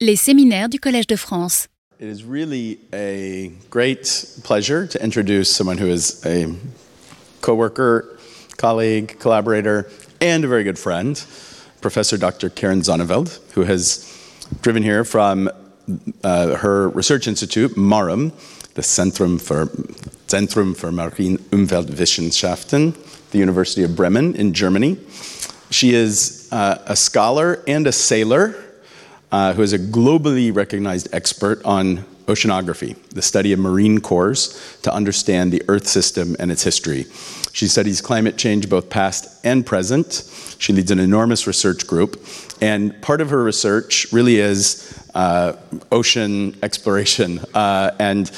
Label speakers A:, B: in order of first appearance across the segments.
A: Les séminaires du Collège de France.
B: It is really a great pleasure to introduce someone who is a coworker, colleague, collaborator, and a very good friend, Professor Dr. Karin Zonneveld, who has driven here from uh, her research institute, MARUM, the Zentrum für, Zentrum für Marine Umweltwissenschaften, the University of Bremen in Germany. She is uh, a scholar and a sailor uh, who is a globally recognized expert on oceanography, the study of marine cores to understand the Earth system and its history. She studies climate change both past and present. She leads an enormous research group, and part of her research really is uh, ocean exploration, uh, and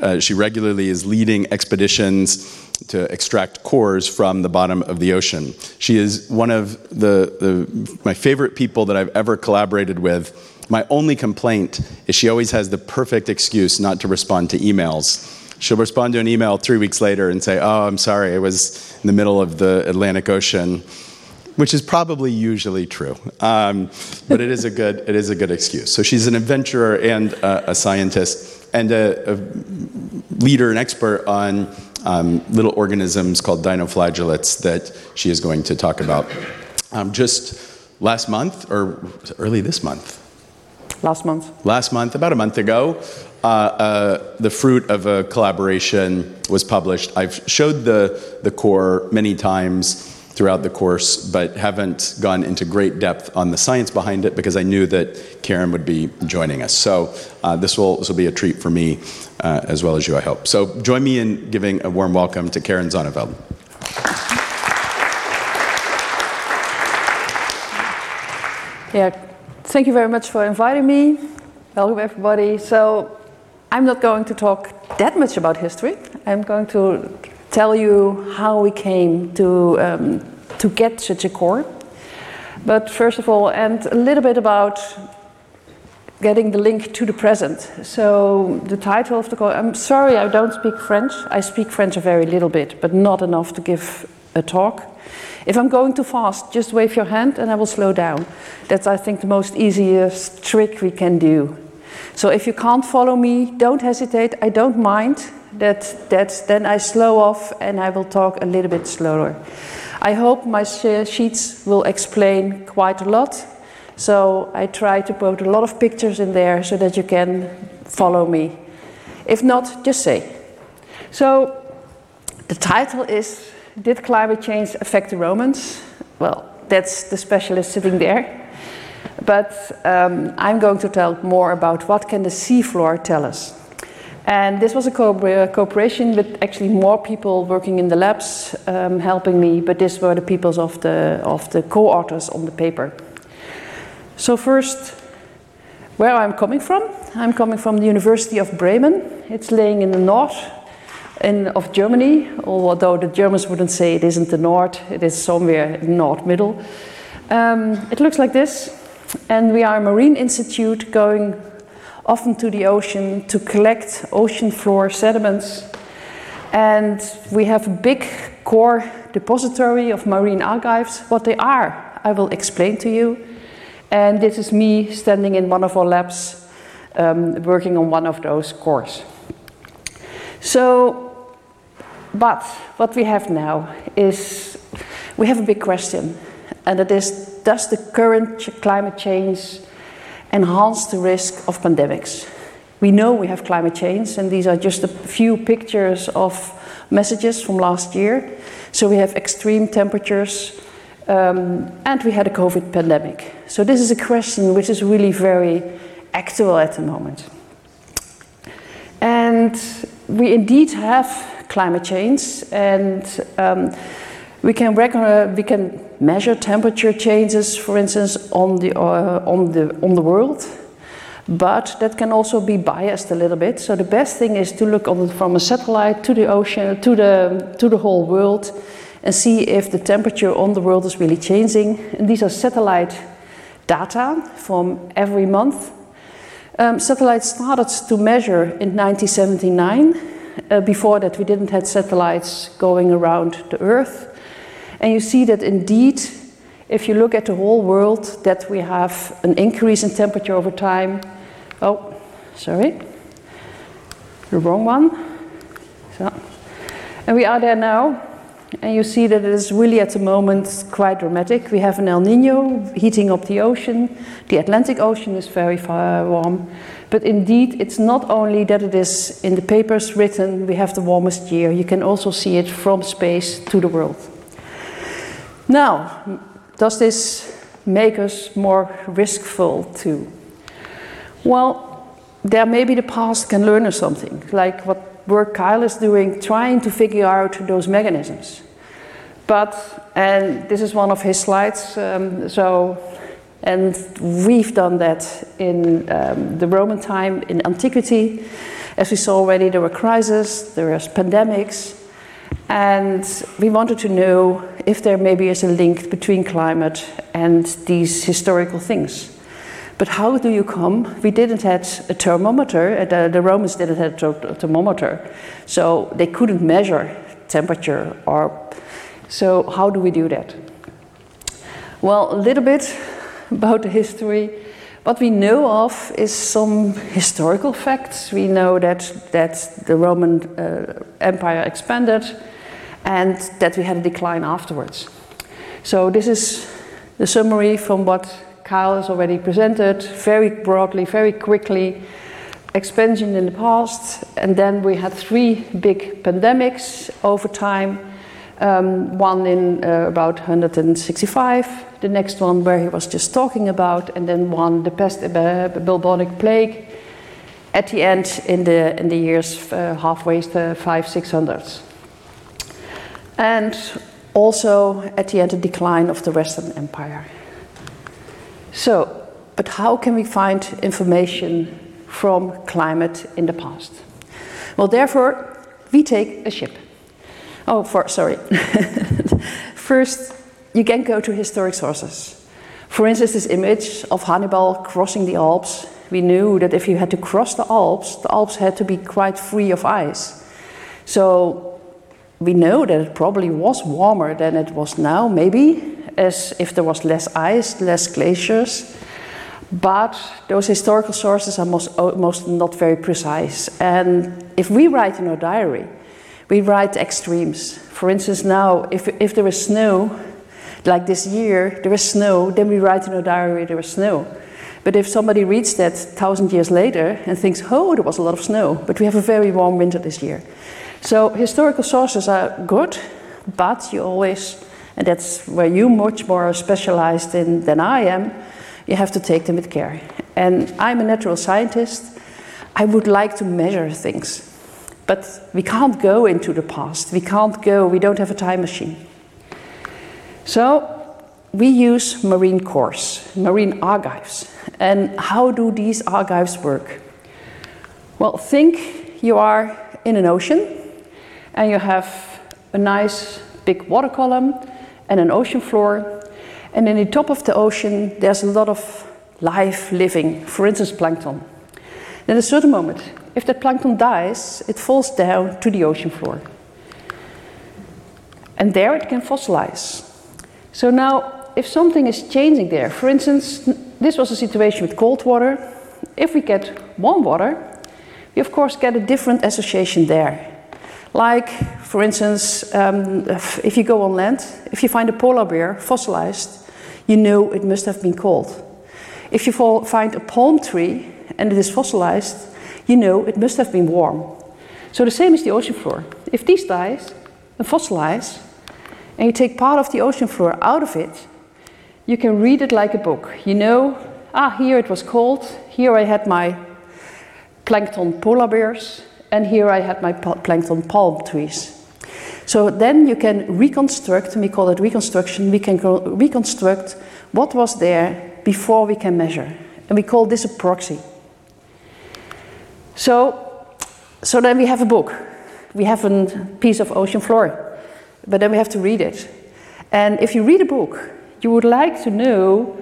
B: uh, she regularly is leading expeditions to extract cores from the bottom of the ocean. She is one of the, the, my favorite people that I've ever collaborated with. My only complaint is she always has the perfect excuse not to respond to emails. She'll respond to an email three weeks later and say, Oh, I'm sorry, I was in the middle of the Atlantic Ocean, which is probably usually true. Um, but it is, a good, it is a good excuse. So she's an adventurer and a, a scientist and a, a leader and expert on um, little organisms called dinoflagellates that she is going to talk about. Um, just last month, or early this month?
C: Last month.
B: Last month, about a month ago, uh, uh, the fruit of a collaboration was published. I've showed the, the core many times throughout the course, but haven't gone into great depth on the science behind it because I knew that Karin would be joining us. So uh, this will this will be a treat for me uh, as well as you, I hope. So join me in giving a warm welcome to Karin Zonneveld.
C: Yeah, thank you very much for inviting me. Welcome everybody. So I'm not going to talk that much about history. I'm going to tell you how we came to um, to get such a core. But first of all, and a little bit about getting the link to the present. So the title of the course. I'm sorry, I don't speak French. I speak French a very little bit, but not enough to give a talk. If I'm going too fast, just wave your hand and I will slow down. That's, I think, the most easiest trick we can do. So if you can't follow me, don't hesitate. I don't mind. That, that's, then I slow off and I will talk a little bit slower. I hope my sheets will explain quite a lot. So I try to put a lot of pictures in there so that you can follow me. If not, just say. So the title is Did Climate Change Affect the Romans? Well, that's the specialist sitting there. But um, I'm going to tell more about what can the seafloor tell us. And this was a cooperation with actually more people working in the labs um, helping me, but these were the peoples of the, of the co-authors on the paper. So first, where I'm coming from? I'm coming from the University of Bremen. It's laying in the north in, of Germany, although the Germans wouldn't say it isn't the north, it is somewhere north middle. Um, it looks like this, and we are a marine institute going often to the ocean to collect ocean floor sediments. And we have a big core depository of marine archives. What they are, I will explain to you. And this is me standing in one of our labs um, working on one of those cores. So, but what we have now is we have a big question, and that is does the current climate change enhance the risk of pandemics. We know we have climate change, and these are just a few pictures of messages from last year. So we have extreme temperatures, um, and we had a COVID pandemic. So this is a question which is really very actual at the moment. And we indeed have climate change, and um, we can, reckon, we can measure temperature changes, for instance, on the, uh, on, the, on the world, but that can also be biased a little bit. So the best thing is to look the, from a satellite to the ocean, to the, to the whole world, and see if the temperature on the world is really changing. And these are satellite data from every month. Um, satellites started to measure in 1979. Uh, before that, we didn't have satellites going around the Earth. And you see that indeed if you look at the whole world, that we have an increase in temperature over time. Oh, sorry, the wrong one. So, and we are there now, and you see that it is really at the moment quite dramatic. We have an El Nino heating up the ocean. The Atlantic Ocean is very warm. But indeed, it's not only that it is in the papers written, we have the warmest year. You can also see it from space to the world. Now, does this make us more riskful too? Well, there maybe the past can learn us something, like what work Kyle is doing, trying to figure out those mechanisms. But, and this is one of his slides, um, so, and we've done that in um, the Roman time, in antiquity. As we saw already, there were crises, there were pandemics, and we wanted to know if there maybe is a link between climate and these historical things. But how do you come? We didn't have a thermometer, uh, the, the Romans didn't have a thermometer, so they couldn't measure temperature or. So, how do we do that? Well, a little bit about the history. What we know of is some historical facts. We know that, that the Roman uh, Empire expanded and that we had a decline afterwards. So this is the summary from what Kyle has already presented, very broadly, very quickly. Expansion in the past, and then we had three big pandemics over time. Um, one in uh, about 165, the next one where he was just talking about, and then one, the pest, uh, bubonic plague, at the end in the in the years uh, halfway to five six hundreds and also at the end, a decline of the Western Empire. So, but how can we find information from climate in the past? Well, therefore, we take a ship. Oh, for, sorry. First, you can go to historic sources. For instance, this image of Hannibal crossing the Alps. We knew that if you had to cross the Alps, the Alps had to be quite free of ice. So we know that it probably was warmer than it was now, maybe, as if there was less ice, less glaciers. But those historical sources are most, oh, most not very precise. And if we write in our diary, we write extremes. For instance, now, if, if there is snow, like this year, there is snow, then we write in our diary there is snow. But if somebody reads that thousand years later and thinks, oh, there was a lot of snow, but we have a very warm winter this year, so historical sources are good, but you always, and that's where you much more specialized in than I am, you have to take them with care. And I'm a natural scientist. I would like to measure things, but we can't go into the past. We can't go, we don't have a time machine. So we use marine cores, marine archives. And how do these archives work? Well, think you are in an ocean and you have a nice big water column and an ocean floor. And in the top of the ocean, there's a lot of life living, for instance, plankton. Then at a certain moment, if that plankton dies, it falls down to the ocean floor. And there it can fossilize. So now, if something is changing there, for instance, this was a situation with cold water. If we get warm water, we of course get a different association there. Like, for instance, um, if you go on land, if you find a polar bear fossilized, you know it must have been cold. If you find a palm tree and it is fossilized, you know it must have been warm. So the same is the ocean floor. If these dies and fossilize, and you take part of the ocean floor out of it, you can read it like a book. You know, ah, here it was cold, here I had my plankton polar bears, and here I had my plankton palm trees. So then you can reconstruct, we call it reconstruction, we can reconstruct what was there before we can measure. And we call this a proxy. So, so then we have a book. We have a piece of ocean floor, but then we have to read it. And if you read a book, you would like to know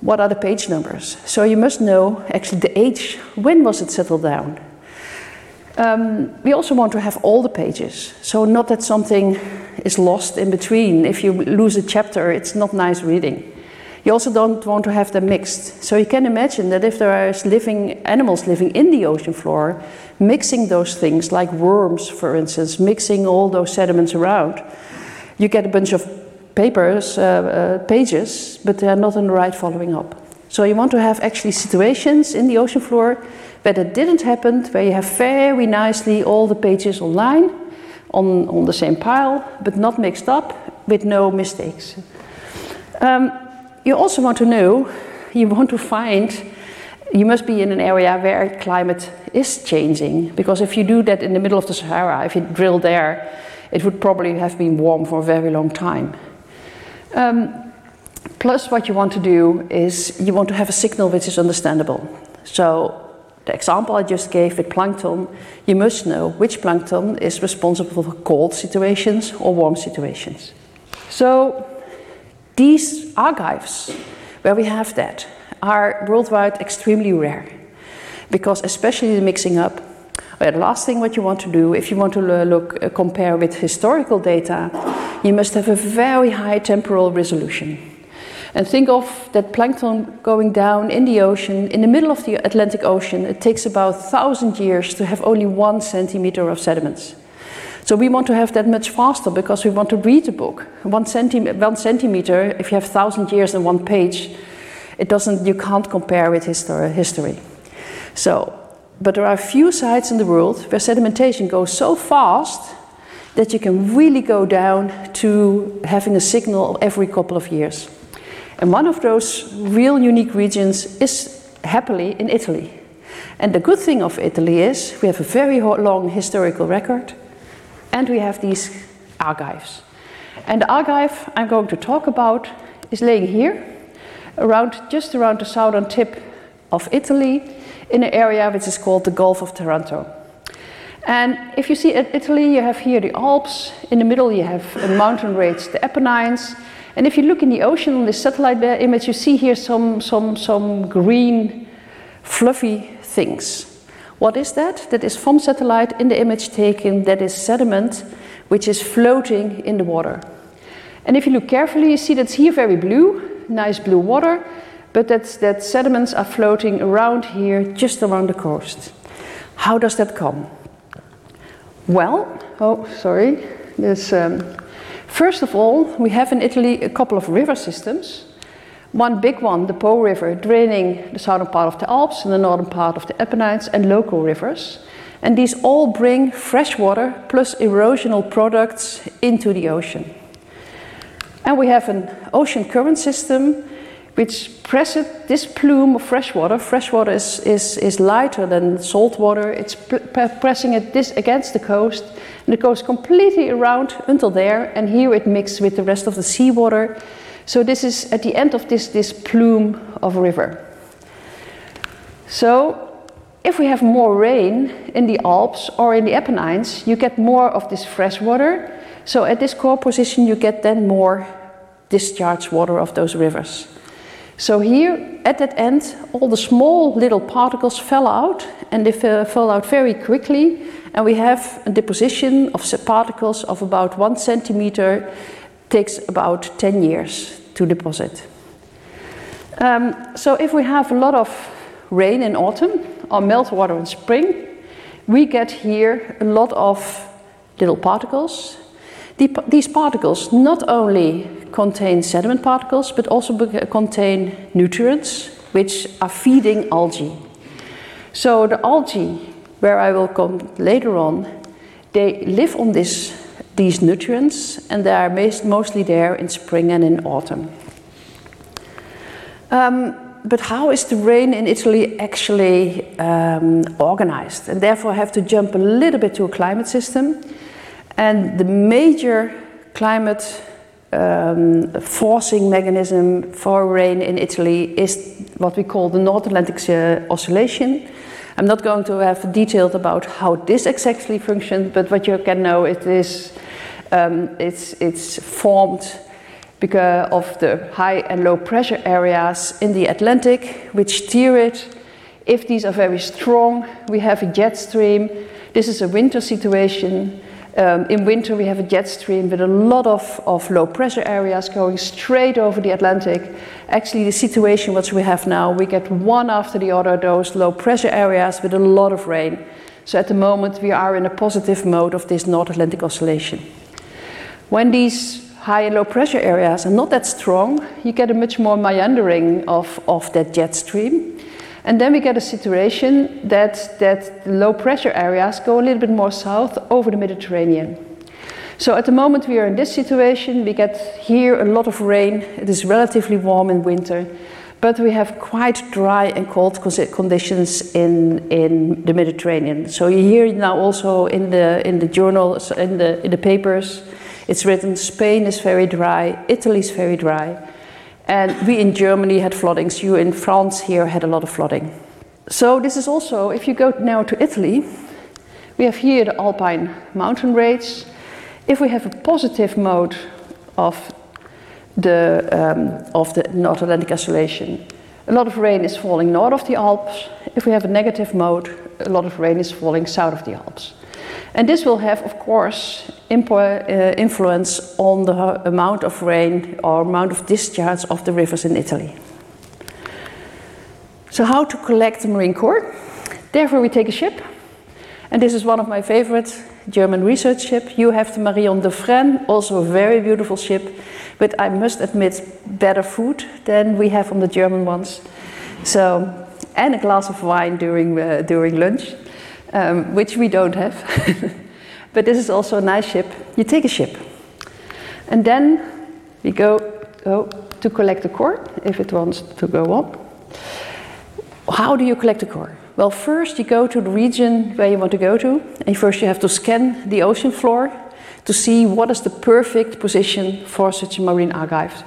C: what are the page numbers. So you must know actually the age, when was it settled down? Um, we also want to have all the pages, so not that something is lost in between. If you lose a chapter, it's not nice reading. You also don't want to have them mixed. So you can imagine that if there are living animals living in the ocean floor, mixing those things like worms, for instance, mixing all those sediments around, you get a bunch of papers, uh, uh, pages, but they are not in the right following up. So you want to have actually situations in the ocean floor where that didn't happen, where you have very nicely all the pages online on, on the same pile, but not mixed up with no mistakes. Um, you also want to know, you want to find, you must be in an area where climate is changing. Because if you do that in the middle of the Sahara, if you drill there, it would probably have been warm for a very long time. Um, plus, what you want to do is you want to have a signal which is understandable. So, the example I just gave with plankton, you must know which plankton is responsible for cold situations or warm situations. So, these archives, where we have that, are worldwide extremely rare because, especially the mixing up, the last thing what you want to do, if you want to look, uh, compare with historical data, you must have a very high temporal resolution. And think of that plankton going down in the ocean, in the middle of the Atlantic Ocean. It takes about 1,000 years to have only one centimeter of sediments. So we want to have that much faster because we want to read the book. One, centi- one centimeter, if you have 1,000 years in one page, it doesn't, you can't compare with histor- history. So, but there are few sites in the world where sedimentation goes so fast that you can really go down to having a signal every couple of years. And one of those real unique regions is happily in Italy. And the good thing of Italy is we have a very long historical record and we have these archives. And the archive I'm going to talk about is laying here, around, just around the southern tip of Italy, in an area which is called the Gulf of Taranto. And if you see Italy, you have here the Alps, in the middle you have mountain range, the Apennines, and if you look in the ocean on this satellite image, you see here some, some, some green, fluffy things. What is that? That is from satellite in the image taken, that is sediment which is floating in the water. And if you look carefully, you see that's here very blue, nice blue water, but that's, that sediments are floating around here, just around the coast. How does that come? Well, oh, sorry. There's, um, first of all, we have in Italy a couple of river systems. One big one, the Po River, draining the southern part of the Alps and the northern part of the Apennines, and local rivers. And these all bring fresh water plus erosional products into the ocean. And we have an ocean current system which presses this plume of fresh water. Fresh water is, is, is lighter than salt water. It's pressing it this against the coast, and it goes completely around until there, and here it mixes with the rest of the seawater so this is at the end of this, this plume of river. So if we have more rain in the Alps or in the Apennines, you get more of this fresh water. So at this core position, you get then more discharge water of those rivers. So here at that end, all the small little particles fell out and they fell out very quickly. And we have a deposition of particles of about one centimeter takes about 10 years to deposit. Um, so if we have a lot of rain in autumn or meltwater in spring, we get here a lot of little particles. these particles not only contain sediment particles, but also contain nutrients which are feeding algae. So the algae, where I will come later on, they live on this these nutrients, and they are mostly there in spring and in autumn. Um, but how is the rain in Italy actually um, organized? And therefore, I have to jump a little bit to a climate system. And the major climate um, forcing mechanism for rain in Italy is what we call the North Atlantic uh, Oscillation. I'm not going to have detailed about how this exactly functions, but what you can know it is um, it's, it's formed because of the high and low pressure areas in the Atlantic, which steer it. If these are very strong, we have a jet stream This is a winter situation. Um, in winter, we have a jet stream with a lot of, of low pressure areas going straight over the Atlantic. Actually, the situation which we have now, we get one after the other those low pressure areas with a lot of rain. So at the moment, we are in a positive mode of this North Atlantic oscillation. When these high and low pressure areas are not that strong, you get a much more meandering of, of that jet stream. And then we get a situation that, that the low pressure areas go a little bit more south over the Mediterranean. So at the moment we are in this situation, we get here a lot of rain, it is relatively warm in winter, but we have quite dry and cold conditions in, in the Mediterranean. So you hear now also in the, in the journals, in the, in the papers, it's written Spain is very dry, Italy is very dry. And we in Germany had floodings. You in France here had a lot of flooding. So this is also, if you go now to Italy, we have here the Alpine mountain range. If we have a positive mode of the, um, of the North Atlantic oscillation, a lot of rain is falling north of the Alps. If we have a negative mode, a lot of rain is falling south of the Alps. And this will have, of course, uh, influence on the amount of rain or amount of discharge of the rivers in Italy. So, how to collect the marine core? Therefore, we take a ship, and this is one of my favorite German research ship. You have the Marion Dufresne, also a very beautiful ship, but I must admit, better food than we have on the German ones. So, and a glass of wine during uh, during lunch um, which we don't have. but this is also a nice ship. You take a ship, and then we go, go to collect the core if it wants to go up. How do you collect the core? Well, first you go to the region where you want to go to, and first you have to scan the ocean floor to see what is the perfect position for such a marine archive.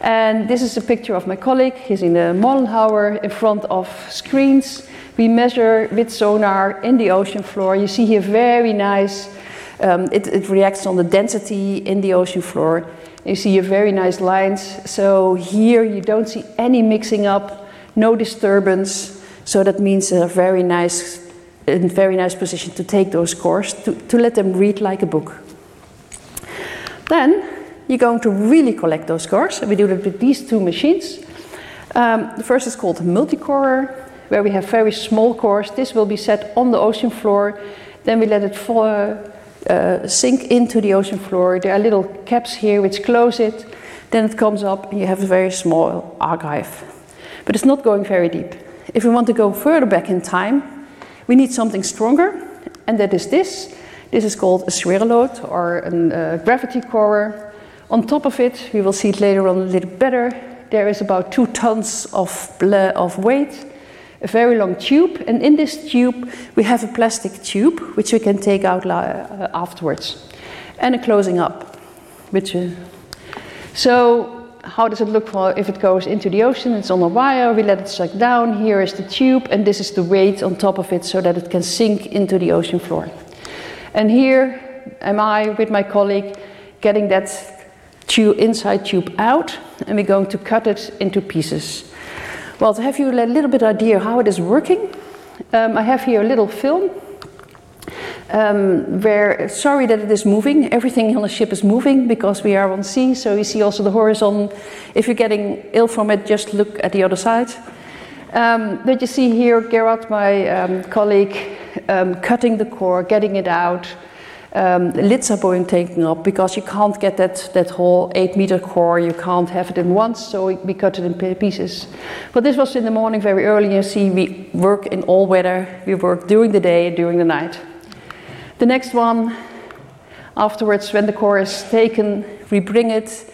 C: And this is a picture of my colleague. Gesine Mollenhauer in front of screens we measure with sonar in the ocean floor. You see here very nice, um, it, it, reacts on the density in the ocean floor. You see here very nice lines. So here you don't see any mixing up, no disturbance. So that means a very nice, a very nice position to take those cores, to, to let them read like a book. Then you're going to really collect those cores. We do that with these two machines. Um, the first is called a multicorer where we have very small cores. This will be set on the ocean floor. Then we let it fall, uh, sink into the ocean floor. There are little caps here which close it. Then it comes up and you have a very small archive. But it's not going very deep. If we want to go further back in time, we need something stronger, and that is this. This is called a Schwerelot or a uh, gravity corer. On top of it, we will see it later on a little better, there is about two tons of, of weight a very long tube, and in this tube we have a plastic tube which we can take out uh, afterwards, and a closing up. Which, uh, so, how does it look for if it goes into the ocean? It's on a wire, we let it suck down. Here is the tube, and this is the weight on top of it so that it can sink into the ocean floor. And here am I with my colleague getting that tube, inside tube out, and we're going to cut it into pieces. Well, to have you a little bit idea how it is working, um, I have here a little film um, where, sorry that it is moving, everything on the ship is moving because we are on sea, so you see also the horizon. If you're getting ill from it, just look at the other side. Um, but you see here Gerard, my um, colleague, um, cutting the core, getting it out, um, lids are being taken up because you can't get that, that whole 8 meter core, you can't have it in once, so we, cut it in pieces. But this was in the morning very early, you see we work in all weather, we work during the day, during the night. The next one, afterwards, when the core is taken, we bring it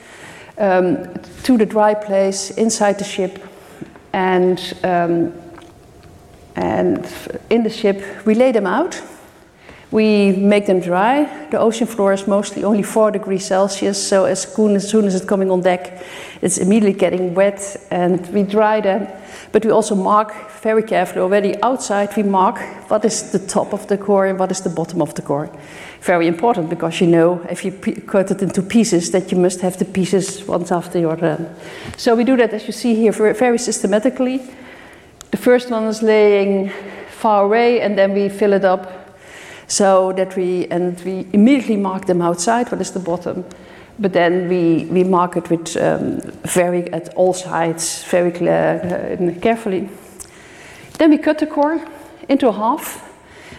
C: um, to the dry place inside the ship, and, um, and in the ship we lay them out we make them dry. The ocean floor is mostly only 4 degrees Celsius, so as soon, as soon as it's coming on deck, it's immediately getting wet and we dry them. But we also mark very carefully already outside, we mark what is the top of the core and what is the bottom of the core. Very important because you know if you cut it into pieces that you must have the pieces once after your run. So we do that as you see here very systematically. The first one is laying far away and then we fill it up So that we, and we immediately mark them outside, what is the bottom. But then we, we mark it with um, very, at all sides, very uh, carefully. Then we cut the core into half.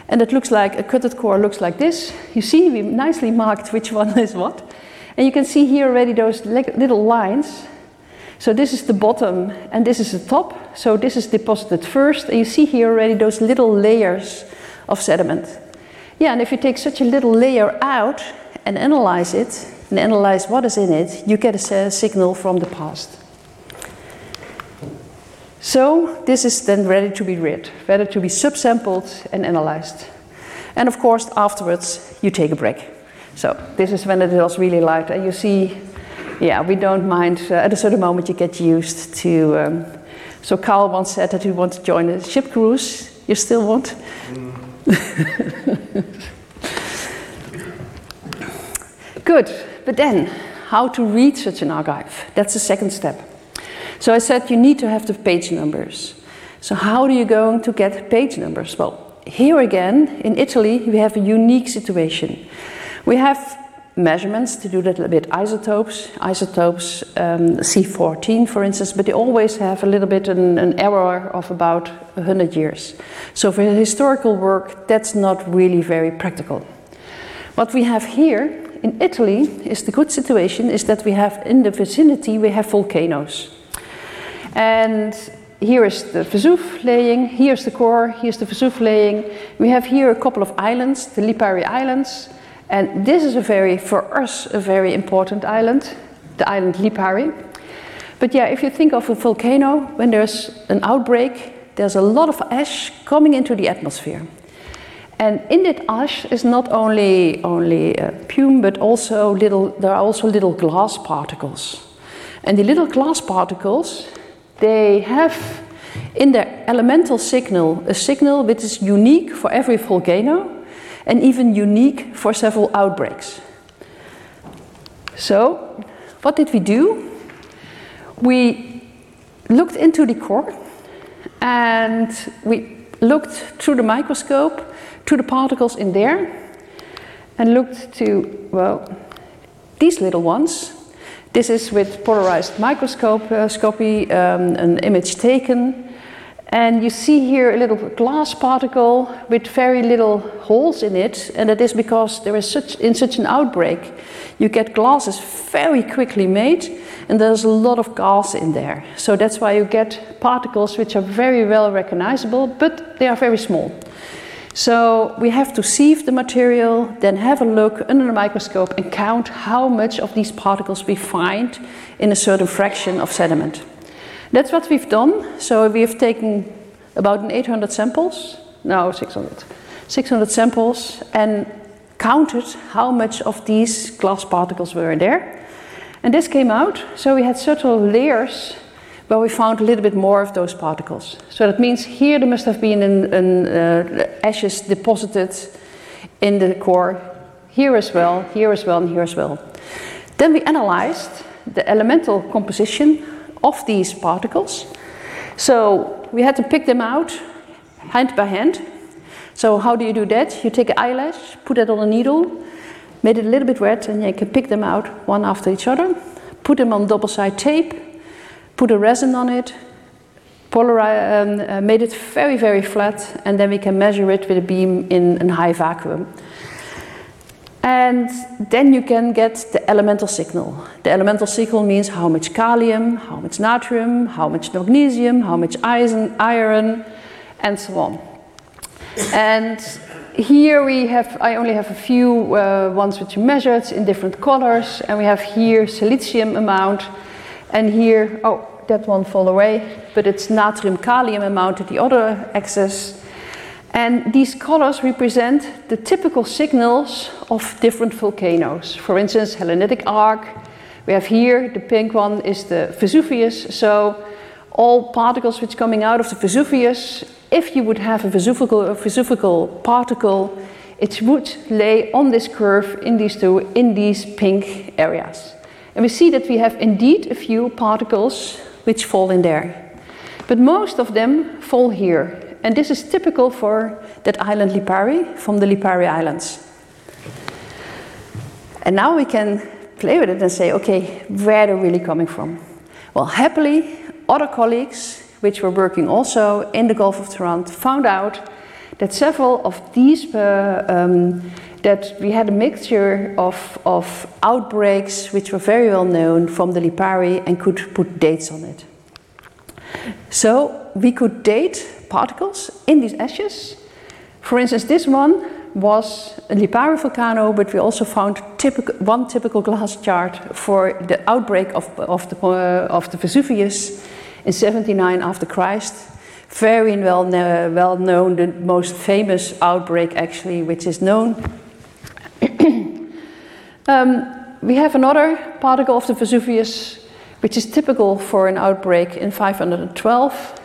C: And it looks like, a cutted core looks like this. You see, we nicely marked which one is what. And you can see here already those little lines. So this is the bottom and this is the top. So this is deposited first. And you see here already those little layers of sediment. Yeah, and if you take such a little layer out and analyze it, and analyze what is in it, you get a signal from the past. So this is then ready to be read, ready to be subsampled and analyzed. And of course, afterwards, you take a break. So this is when it was really light, and you see, yeah, we don't mind. Uh, at a certain moment, you get used to. Um, so Kyle once said that he wants to join a ship cruise. You still want? Good, but then how to read such an archive? That's the second step. So I said you need to have the page numbers. So how are you going to get page numbers? Well, here again in Italy we have a unique situation. We have measurements to do that bit isotopes, isotopes um, C14 for instance, but they always have a little bit an, an error of about 100 years. So for historical work, that's not really very practical. What we have here in Italy is the good situation is that we have in the vicinity, we have volcanoes. And here is the Vesuv laying, here's the core, here's the Vesuv laying. We have here a couple of islands, the Lipari Islands, and this is a very, for us, a very important island, the island Lipari. But yeah, if you think of a volcano, when there's an outbreak, there's a lot of ash coming into the atmosphere. And in that ash is not only, only uh, pume, but also little, there are also little glass particles. And the little glass particles, they have in their elemental signal a signal which is unique for every volcano and even unique for several outbreaks. So, what did we do? We looked into the core and we looked through the microscope to the particles in there and looked to, well, these little ones. This is with polarized microscopy, um, an image taken and you see here a little glass particle with very little holes in it, and that is because there is such in such an outbreak, you get glasses very quickly made, and there's a lot of gas in there. So that's why you get particles which are very well recognizable, but they are very small. So we have to sieve the material, then have a look under the microscope and count how much of these particles we find in a certain fraction of sediment. That's what we've done. So we have taken about 800 samples, no 600, 600 samples and counted how much of these glass particles were there. And this came out, so we had certain layers where we found a little bit more of those particles. So that means here there must have been an, an uh, ashes deposited in the core, here as well, here as well, and here as well. Then we analyzed the elemental composition of these particles. So we had to pick them out hand by hand. So how do you do that? You take an eyelash, put it on a needle, made it a little bit wet, and you can pick them out one after each other. Put them on double-side tape, put a resin on it, polarize, um, uh, made it very, very flat, and then we can measure it with a beam in a high vacuum. And then you can get the elemental signal. The elemental signal means how much kalium, how much natrium, how much magnesium, how much iron, and so on. And here we have, I only have a few uh, ones which are measured in different colors. And we have here silicium amount. And here, oh, that one fall away. But it's natrium kalium amount at the other axis. And these colors represent the typical signals of different volcanoes. For instance, Hellenic arc. We have here, the pink one is the Vesuvius. So all particles which coming out of the Vesuvius, if you would have a Vesuvical, a Vesuvical particle, it would lay on this curve in these two, in these pink areas. And we see that we have indeed a few particles which fall in there. But most of them fall here And this is typical for that island Lipari from the Lipari Islands. And now we can play with it and say, okay, where they're really coming from. Well, happily, other colleagues, which were working also in the Gulf of Tirant, found out that several of these, uh, um, that we had a mixture of, of outbreaks which were very well known from the Lipari and could put dates on it. So we could date particles in these ashes. For instance, this one was a Lipari volcano, but we also found typical, one typical glass shard for the outbreak of, of, the, uh, of the Vesuvius in 79 after Christ. Very well, well known, the most famous outbreak actually, which is known. um, we have another particle of the Vesuvius, which is typical for an outbreak in 512,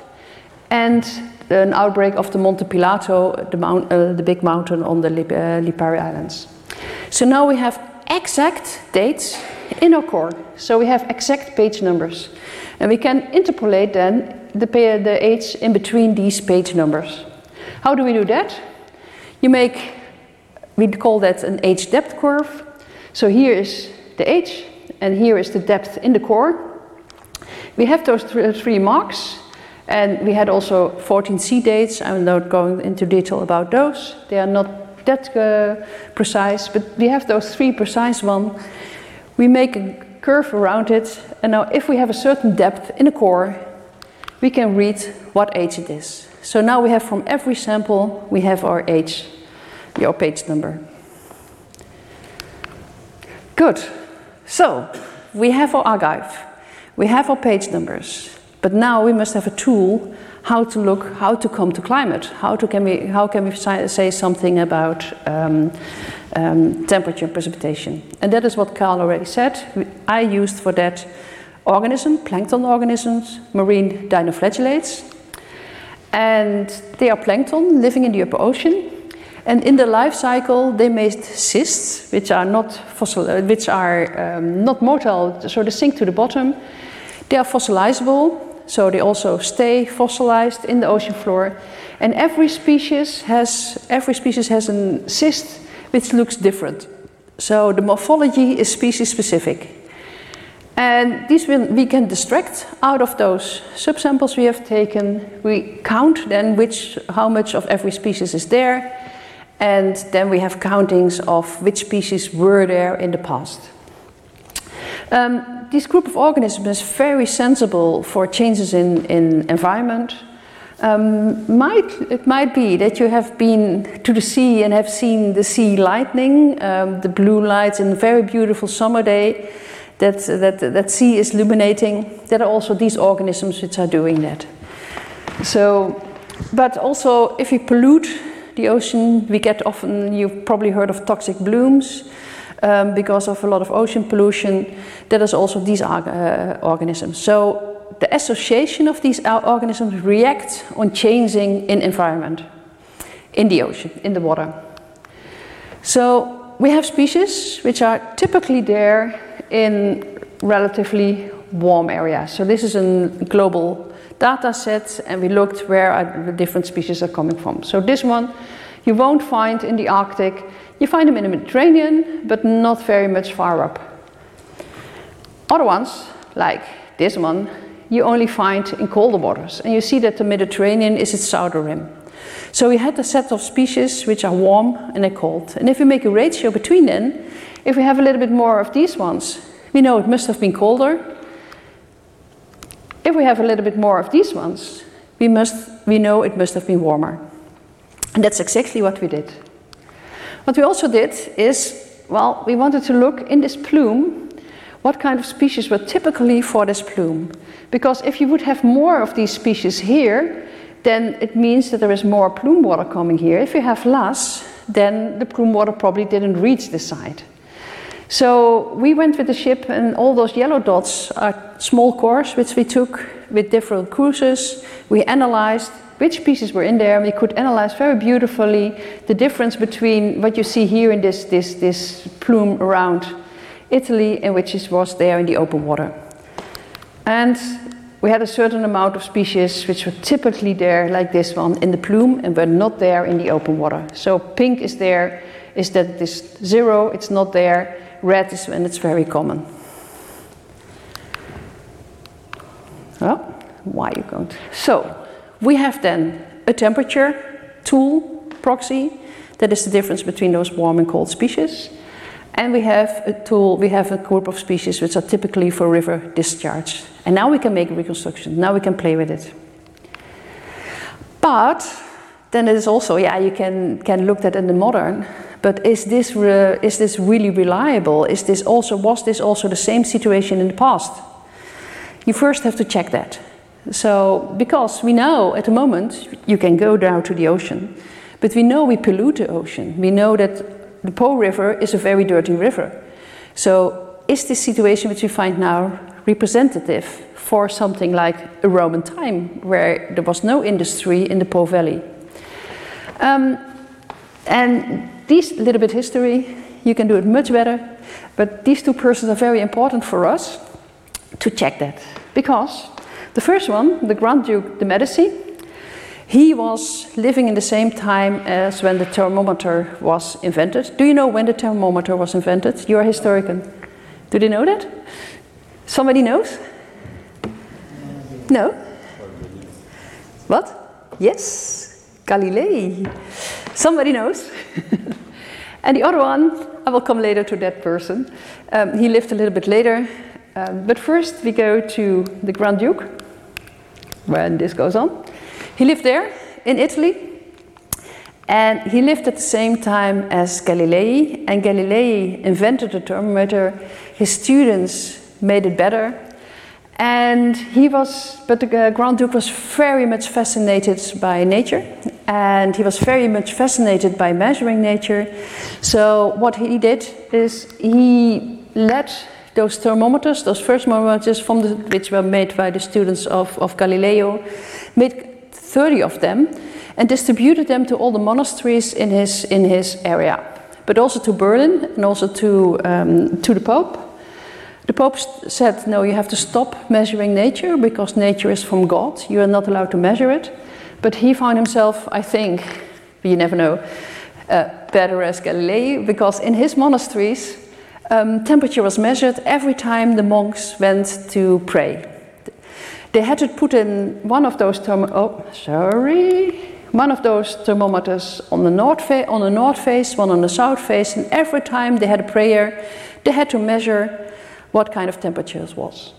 C: and an outbreak of the Monte Pilato, the, mount, uh, the big mountain on the Lip, uh, Lipari Islands. So now we have exact dates in our core. So we have exact page numbers. And we can interpolate then the, the age in between these page numbers. How do we do that? You make, we call that an age depth curve. So here is the age, and here is the depth in the core. We have those th three marks, and we had also 14 C dates. I'm not going into detail about those. They are not that uh, precise, but we have those three precise ones. We make a curve around it, and now if we have a certain depth in the core, we can read what age it is. So now we have from every sample, we have our age, your page number. Good. So we have our archive, we have our page numbers, but now we must have a tool how to look, how to come to climate, how, to can, we, how can we say something about um, um, temperature and precipitation. And that is what Kyle already said. I used for that organism, plankton organisms, marine dinoflagellates. And they are plankton living in the upper ocean. And in the life cycle, they made cysts, which are not fossil, uh, which are um, not motile, so they sink to the bottom. They are fossilizable, so they also stay fossilized in the ocean floor. And every species has every species has a cyst which looks different. So the morphology is species specific. And these we can distract out of those subsamples we have taken. We count then which, how much of every species is there, and then we have countings of which species were there in the past. Um, this group of organisms is very sensible for changes in, in environment. Um, might, it might be that you have been to the sea and have seen the sea lightning, um, the blue lights in a very beautiful summer day, that, that, that sea is illuminating. There are also these organisms which are doing that. So, but also if we pollute the ocean, we get often, you've probably heard of toxic blooms um, because of a lot of ocean pollution. That is also these uh, organisms. So the association of these organisms react on changing in environment, in the ocean, in the water. So we have species which are typically there in relatively warm areas. So this is a global data set and we looked where the different species are coming from. So this one you won't find in the Arctic you find them in the Mediterranean, but not very much far up. Other ones, like this one, you only find in colder waters. And you see that the Mediterranean is its southern rim. So we had a set of species which are warm and they're cold. And if we make a ratio between them, if we have a little bit more of these ones, we know it must have been colder. If we have a little bit more of these ones, we, must, we know it must have been warmer. And that's exactly what we did. What we also did is, well, we wanted to look in this plume what kind of species were typically for this plume. Because if you would have more of these species here, then it means that there is more plume water coming here. If you have less, then the plume water probably didn't reach the side. So we went with the ship, and all those yellow dots are small cores which we took with different cruises. We analyzed which pieces were in there. We could analyze very beautifully the difference between what you see here in this, this, this plume around Italy and which is, was there in the open water. And we had a certain amount of species which were typically there, like this one, in the plume, and were not there in the open water. So pink is there, is that this zero, it's not there. Red is when it's very common. Well, why you going to? So, we have then a temperature tool proxy that is the difference between those warm and cold species. And we have a tool, we have a group of species which are typically for river discharge. And now we can make a reconstruction, now we can play with it. But then it is also, yeah, you can, can look at in the modern, but is this, re, is this really reliable? Is this also, was this also the same situation in the past? You first have to check that. So, because we know at the moment you can go down to the ocean, but we know we pollute the ocean. We know that the Po River is a very dirty river. So, is this situation which we find now representative for something like a Roman time where there was no industry in the Po Valley? Um, and this little bit history, you can do it much better, but these two persons are very important for us to check that. Because the first one, the Grand Duke de Medici, he was living in the same time as when the thermometer was invented. Do you know when the thermometer was invented? You're a historian. Do they know that? Somebody knows? No? What? Yes, Galilei. Somebody knows? and the other one, I will come later to that person. Um, he lived a little bit later. Um, but first, we go to the Grand Duke, when this goes on. He lived there in Italy, and he lived at the same time as Galilei, and Galilei invented the thermometer. His students made it better, and he was, but the Grand Duke was very much fascinated by nature, and he was very much fascinated by measuring nature. So, what he did is he led those thermometers, those first thermometers from the, which were made by the students of, of Galileo, made 30 of them and distributed them to all the monasteries in his, in his area, but also to Berlin and also to, um, to the Pope. The Pope said, No, you have to stop measuring nature because nature is from God. You are not allowed to measure it. But he found himself, I think, you never know, uh, better as Galilei because in his monasteries, um, temperature was measured every time the monks went to pray. They had to put in one of those therm- oh, sorry, one of those thermometers on the north fa- on the north face, one on the south face, and every time they had a prayer, they had to measure what kind of temperature it was.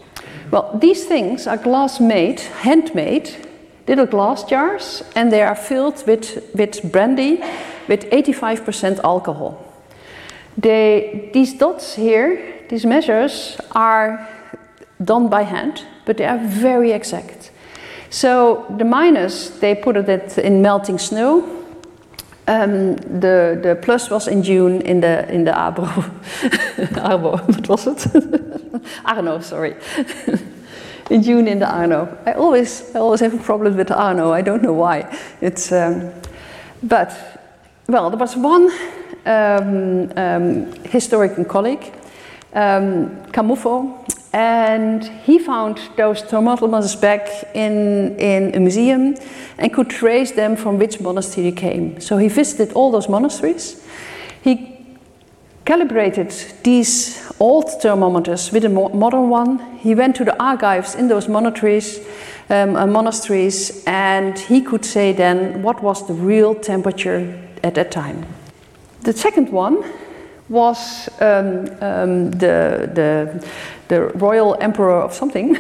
C: Well, these things are glass made, handmade, little glass jars, and they are filled with, with brandy with 85% alcohol. They, these dots here, these measures, are done by hand, but they are very exact. So the minus, they put it in melting snow. Um, the, the plus was in June in the in the Abro. Arbo, what was it? Arno, sorry. in June in the Arno. I always I always have a problem with the Arno. I don't know why. It's um, but well, there was one um, um, historian colleague, um, Camuffo, and he found those thermometers back in, in a museum and could trace them from which monastery they came. So he visited all those monasteries. He calibrated these old thermometers with a modern one. He went to the archives in those monasteries, um, uh, monasteries, and he could say then what was the real temperature at that time. The second one was um, um, the, the, the royal emperor of something.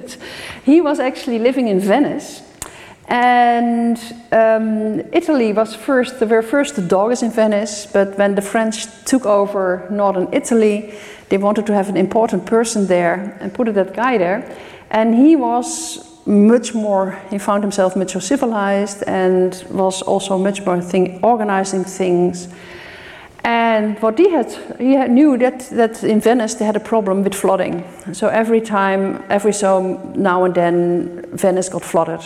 C: he was actually living in Venice. And um, Italy was first, there were first the dogs in Venice, but when the French took over northern Italy, they wanted to have an important person there and put that guy there. And he was much more, he found himself much more civilized and was also much more thing, organizing things and what he had, he had knew that, that in Venice they had a problem with flooding. So every time, every so now and then, Venice got flooded.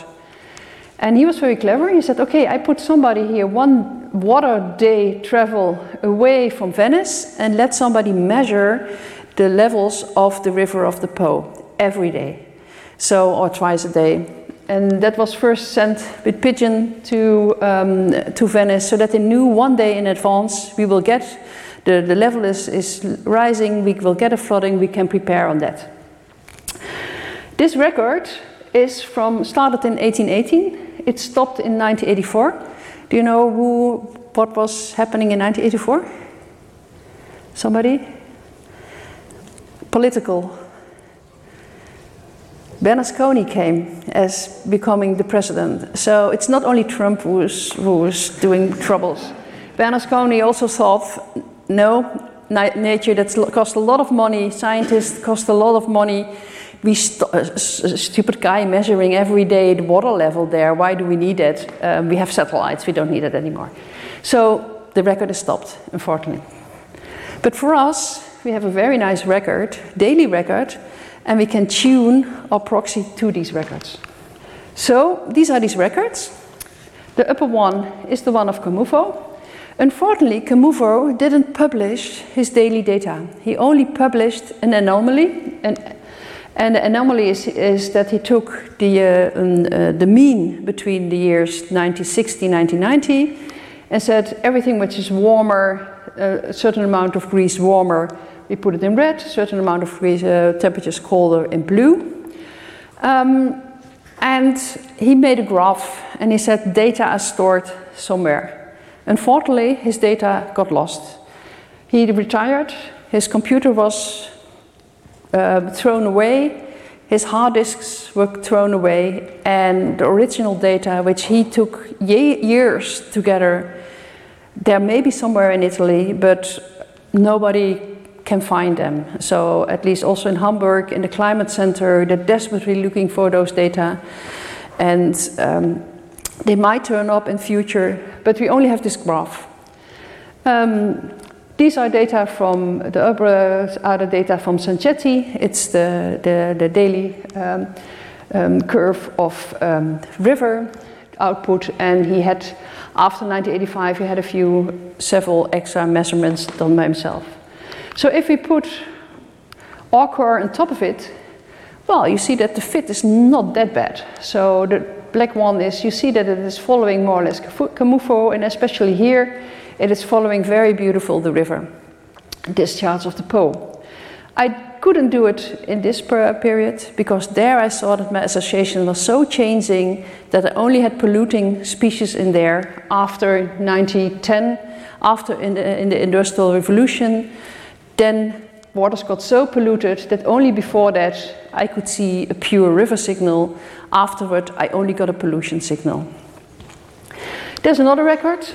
C: And he was very clever. He said, okay, I put somebody here one water day travel away from Venice and let somebody measure the levels of the river of the Po every day. so or twice a day. And that was first sent with pigeon to, um, to Venice so that they knew one day in advance we will get, the, the level is, is rising, we will get a flooding, we can prepare on that. This record is from, started in 1818, it stopped in 1984. Do you know who, what was happening in 1984? Somebody? Political Berlusconi came as becoming the president. So it's not only Trump who's, who's doing troubles. Berlusconi also thought, no, nature that cost a lot of money, scientists cost a lot of money. We st uh, stupid guy measuring every day the water level there. Why do we need it? Um, we have satellites. We don't need it anymore. So the record is stopped, unfortunately. But for us, we have a very nice record, daily record, and we can tune our proxy to these records. So these are these records. The upper one is the one of Camuffo. Unfortunately, Camuffo didn't publish his daily data. He only published an anomaly, and, and the anomaly is, is that he took the, uh, um, uh, the mean between the years 1960 1990 and said everything which is warmer, uh, a certain amount of degrees warmer, we put it in red, a certain amount of uh, temperatures colder in blue. Um, and he made a graph and he said data are stored somewhere. Unfortunately, his data got lost. He retired, his computer was uh, thrown away, his hard disks were thrown away, and the original data, which he took years to gather, there may be somewhere in Italy, but nobody can find them. So at least also in Hamburg, in the climate center, they're desperately looking for those data, and um, they might turn up in future. But we only have this graph. Um, these are data from the the data from Sanchetti. It's the the, the daily um, um curve of um, river output, and he had after 1985 he had a few several extra measurements done by himself. So if we put core on top of it, well, you see that the fit is not that bad. So the black one is, you see that it is following more or less Camuffo, and especially here, it is following very beautiful the river discharge of the Po. I couldn't do it in this period because there I saw that my association was so changing that I only had polluting species in there after 1910, after in the, in the Industrial Revolution then waters got so polluted that only before that I could see a pure river signal. Afterward, I only got a pollution signal. There's another record,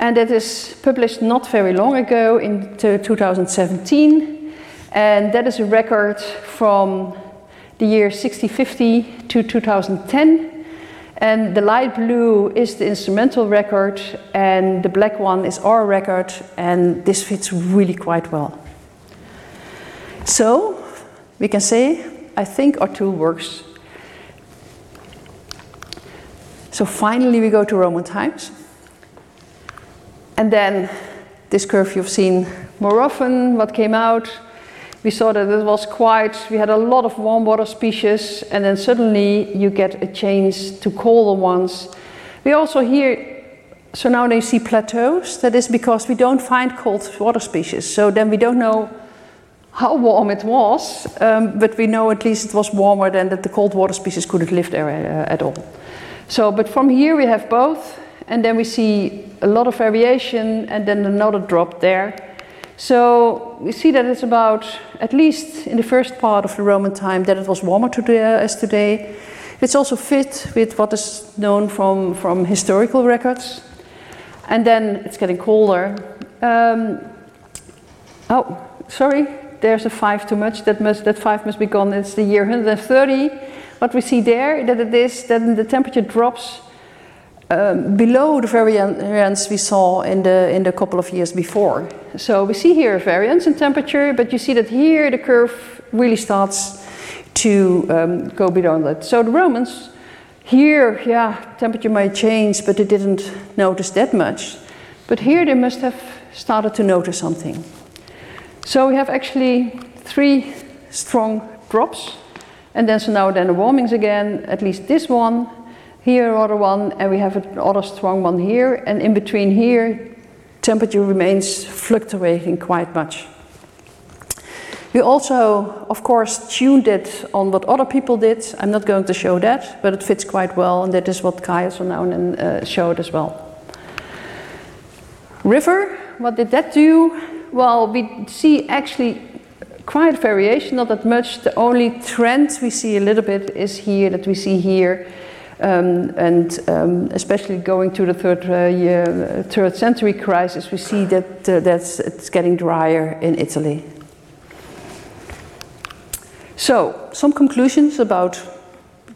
C: and that is published not very long ago in 2017. And that is a record from the year 6050 to 2010. And the light blue is the instrumental record, and the black one is our record, and this fits really quite well. So, we can say, I think our tool works. So, finally, we go to Roman times. And then, this curve you've seen more often, what came out we saw that it was quite, we had a lot of warm water species, and then suddenly you get a change to colder ones. We also hear, so now they see plateaus. That is because we don't find cold water species. So then we don't know how warm it was, um, but we know at least it was warmer than that the cold water species couldn't live there uh, at all. So, but from here we have both, and then we see a lot of variation, and then another drop there. So we see that it's about, at least in the first part of the Roman time, that it was warmer today, uh, as today. It's also fit with what is known from, from historical records. And then it's getting colder. Um, oh, sorry, there's a five too much. That must that five must be gone. It's the year 130. What we see there, that it is that the temperature drops um, below the variance we saw in the, in the couple of years before. So we see here a variance in temperature, but you see that here the curve really starts to um, go beyond that. So the Romans, here, yeah, temperature might change, but they didn't notice that much. But here they must have started to notice something. So we have actually three strong drops And then so now then the warmings again, at least this one, here another one, and we have another strong one here, and in between here, temperature remains fluctuating quite much. We also, of course, tuned it on what other people did. I'm not going to show that, but it fits quite well, and that is what Kyle so now and uh, showed as well. River, what did that do? Well, we see actually quite variation, not that much. The only trend we see a little bit is here, that we see here, um, and um, especially going to the third, uh, year, third century crisis, we see that uh, that's, it's getting drier in Italy. So, some conclusions about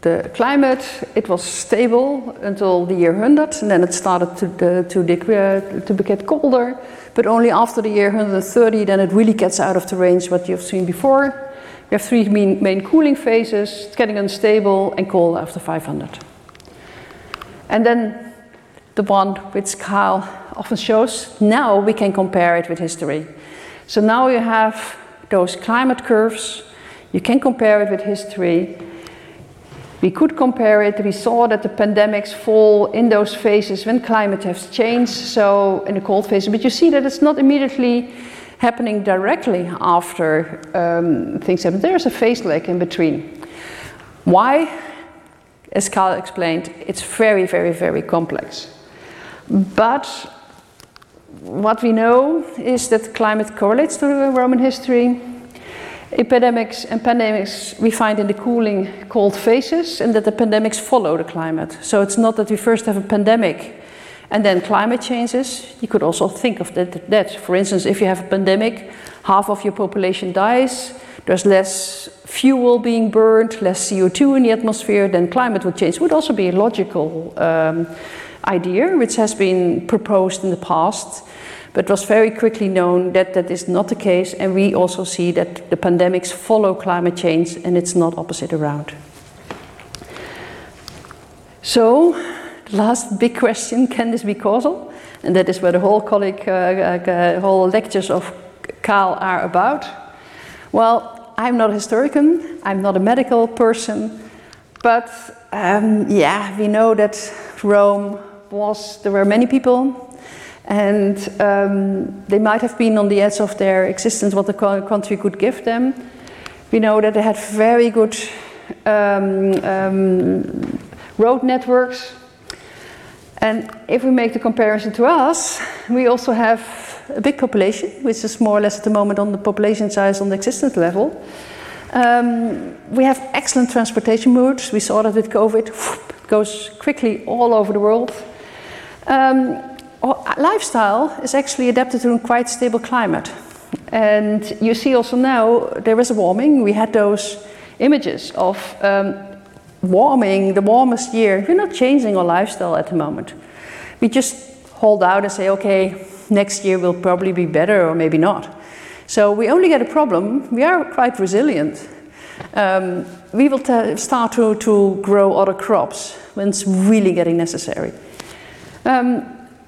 C: the climate. It was stable until the year 100, and then it started to, uh, to, uh, to get colder. But only after the year 130, then it really gets out of the range what you've seen before. We have three main, main cooling phases, it's getting unstable and cold after 500. And then the one which Kyle often shows, now we can compare it with history. So now you have those climate curves you can compare it with history. We could compare it. We saw that the pandemics fall in those phases when climate has changed, so in the cold phase. But you see that it's not immediately happening directly after um, things happen. There's a phase lag in between. Why? As Kyle explained, it's very, very, very complex. But what we know is that climate correlates to Roman history epidemics and pandemics we find in the cooling cold phases and that the pandemics follow the climate. So it's not that we first have a pandemic and then climate changes. You could also think of that, that. For instance, if you have a pandemic, half of your population dies, there's less fuel being burned, less CO2 in the atmosphere, then climate would change. Would also be a logical um, idea which has been proposed in the past. But was very quickly known that that is not the case, and we also see that the pandemics follow climate change and it's not opposite around. So, the last big question can this be causal? And that is where the whole colleague, uh, uh, whole lectures of Kyle are about. Well, I'm not a historian, I'm not a medical person, but um, yeah, we know that Rome was, there were many people and um, they might have been on the edge of their existence, what the country could give them. We know that they had very good um, um, road networks. And if we make the comparison to us, we also have a big population, which is more or less at the moment on the population size on the existence level. Um, we have excellent transportation modes. We saw that with COVID, goes quickly all over the world. Um, lifestyle is actually adapted to a quite stable climate. And you see also now there is a warming. We had those images of um, warming, the warmest year. We're not changing our lifestyle at the moment. We just hold out and say, okay, next year will probably be better or maybe not. So we only get a problem. We are quite resilient. Um, we will start to, to grow other crops when it's really getting necessary. Um,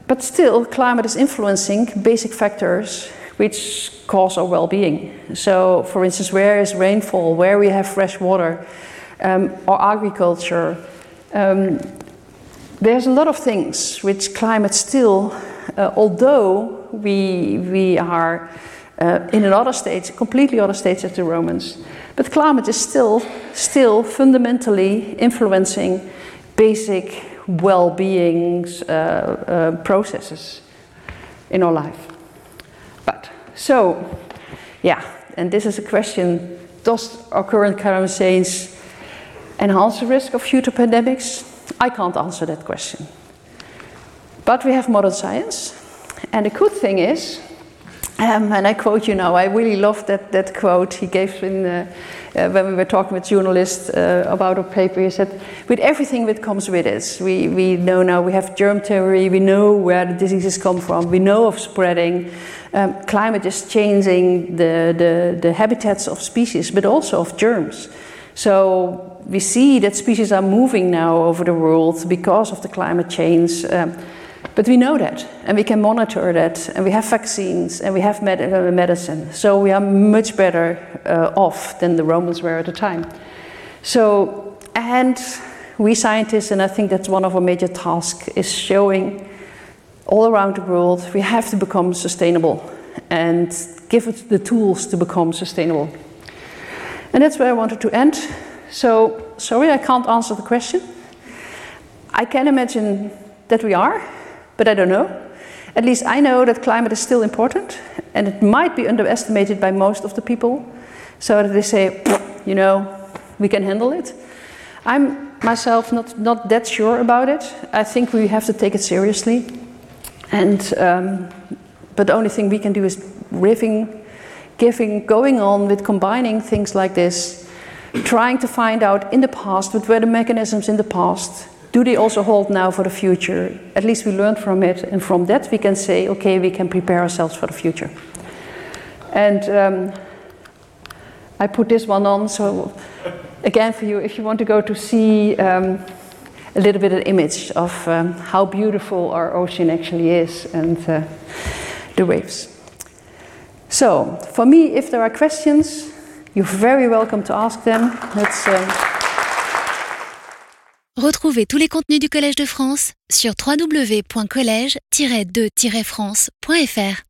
C: but still, climate is influencing basic factors which cause our well-being. So, for instance, where is rainfall, where we have fresh water, um, or agriculture. Um, there's a lot of things which climate still, uh, although we, we are uh, in another state, completely other states as the Romans, but climate is still, still fundamentally influencing basic well-being uh, uh, processes in our life. But so, yeah, and this is a question: Does our current climate change enhance the risk of future pandemics? I can't answer that question. But we have modern science, and the good thing is um, and I quote you now, I really love that, that quote he gave in, uh, uh, when we were talking with journalists uh, about a paper. He said, with everything that comes with it, we, we know now we have germ theory, we know where the diseases come from, we know of spreading. Um, climate is changing the, the, the habitats of species, but also of germs. So we see that species are moving now over the world because of the climate change. Um, but we know that, and we can monitor that, and we have vaccines, and we have med medicine. So we are much better uh, off than the Romans were at the time. So, and we scientists, and I think that's one of our major tasks, is showing all around the world we have to become sustainable and give it the tools to become sustainable. And that's where I wanted to end. So, sorry, I can't answer the question. I can imagine that we are, but I don't know. At least I know that climate is still important and it might be underestimated by most of the people. So that they say, you know, we can handle it. I'm myself not, not that sure about it. I think we have to take it seriously. And, um, but the only thing we can do is riffing, giving, going on with combining things like this, trying to find out in the past what were the mechanisms in the past. Do they also hold now for the future? At least we learned from it, and from that we can say, okay, we can prepare ourselves for the future. And um, I put this one on, so again for you, if you want to go to see um, a little bit of image of um, how beautiful our ocean actually is and uh, the waves. So, for me, if there are questions, you're very welcome to ask them. Let's, um...
A: Retrouvez tous les contenus du Collège de France sur www.colège-2-france.fr.